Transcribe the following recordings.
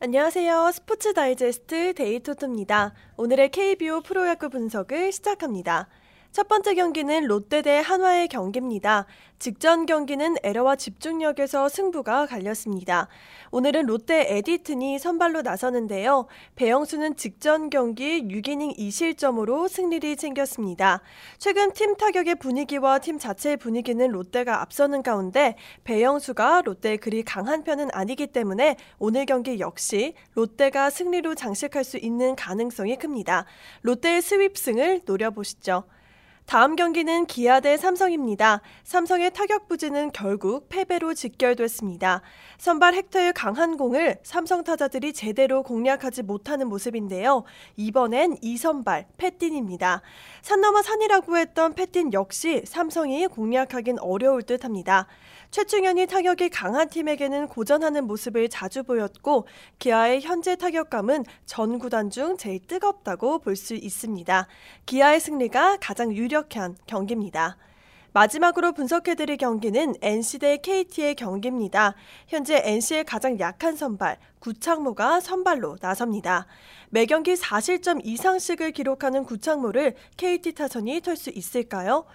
안녕하세요. 스포츠 다이제스트 데이토토입니다. 오늘의 KBO 프로야구 분석을 시작합니다. 첫 번째 경기는 롯데 대 한화의 경기입니다. 직전 경기는 에러와 집중력에서 승부가 갈렸습니다. 오늘은 롯데 에디튼이 선발로 나서는데요. 배영수는 직전 경기 6이닝 2실점으로 승리를 챙겼습니다. 최근 팀 타격의 분위기와 팀 자체의 분위기는 롯데가 앞서는 가운데 배영수가 롯데의 그리 강한 편은 아니기 때문에 오늘 경기 역시 롯데가 승리로 장식할 수 있는 가능성이 큽니다. 롯데의 스윕승을 노려보시죠. 다음 경기는 기아 대 삼성입니다. 삼성의 타격 부진은 결국 패배로 직결됐습니다. 선발 헥터의 강한 공을 삼성 타자들이 제대로 공략하지 못하는 모습인데요. 이번엔 2선발 패틴입니다. 산 넘어 산이라고 했던 패틴 역시 삼성이 공략하긴 어려울 듯합니다. 최충현이 타격이 강한 팀에게는 고전하는 모습을 자주 보였고 기아의 현재 타격감은 전 구단 중 제일 뜨겁다고 볼 수 있습니다. 기아의 승리가 가장 유력 한 경기입니다. 마지막으로 분석해드릴 경기는 NC 대 KT의 경기입니다. 현재 NC의 가장 약한 선발, 구창모가 선발로 나섭니다. 매 경기 4실점 이상씩을 기록하는 구창모를 KT 타선이 털 수 있을까요?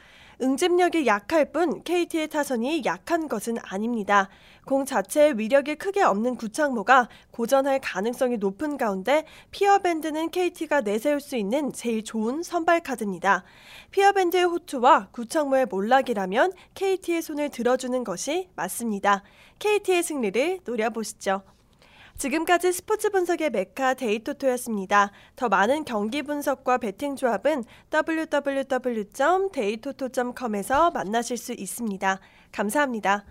응집력이 약할 뿐 KT의 타선이 약한 것은 아닙니다. 공 자체의 위력이 크게 없는 구창모가 고전할 가능성이 높은 가운데 피어밴드는 KT가 내세울 수 있는 제일 좋은 선발 카드입니다. 피어밴드의 호투와 구창모의 몰락이라면 KT의 손을 들어주는 것이 맞습니다. KT의 승리를 노려보시죠. 지금까지 스포츠 분석의 메카 데이토토였습니다. 더 많은 경기 분석과 베팅 조합은 www.데이토토.com에서 만나실 수 있습니다. 감사합니다.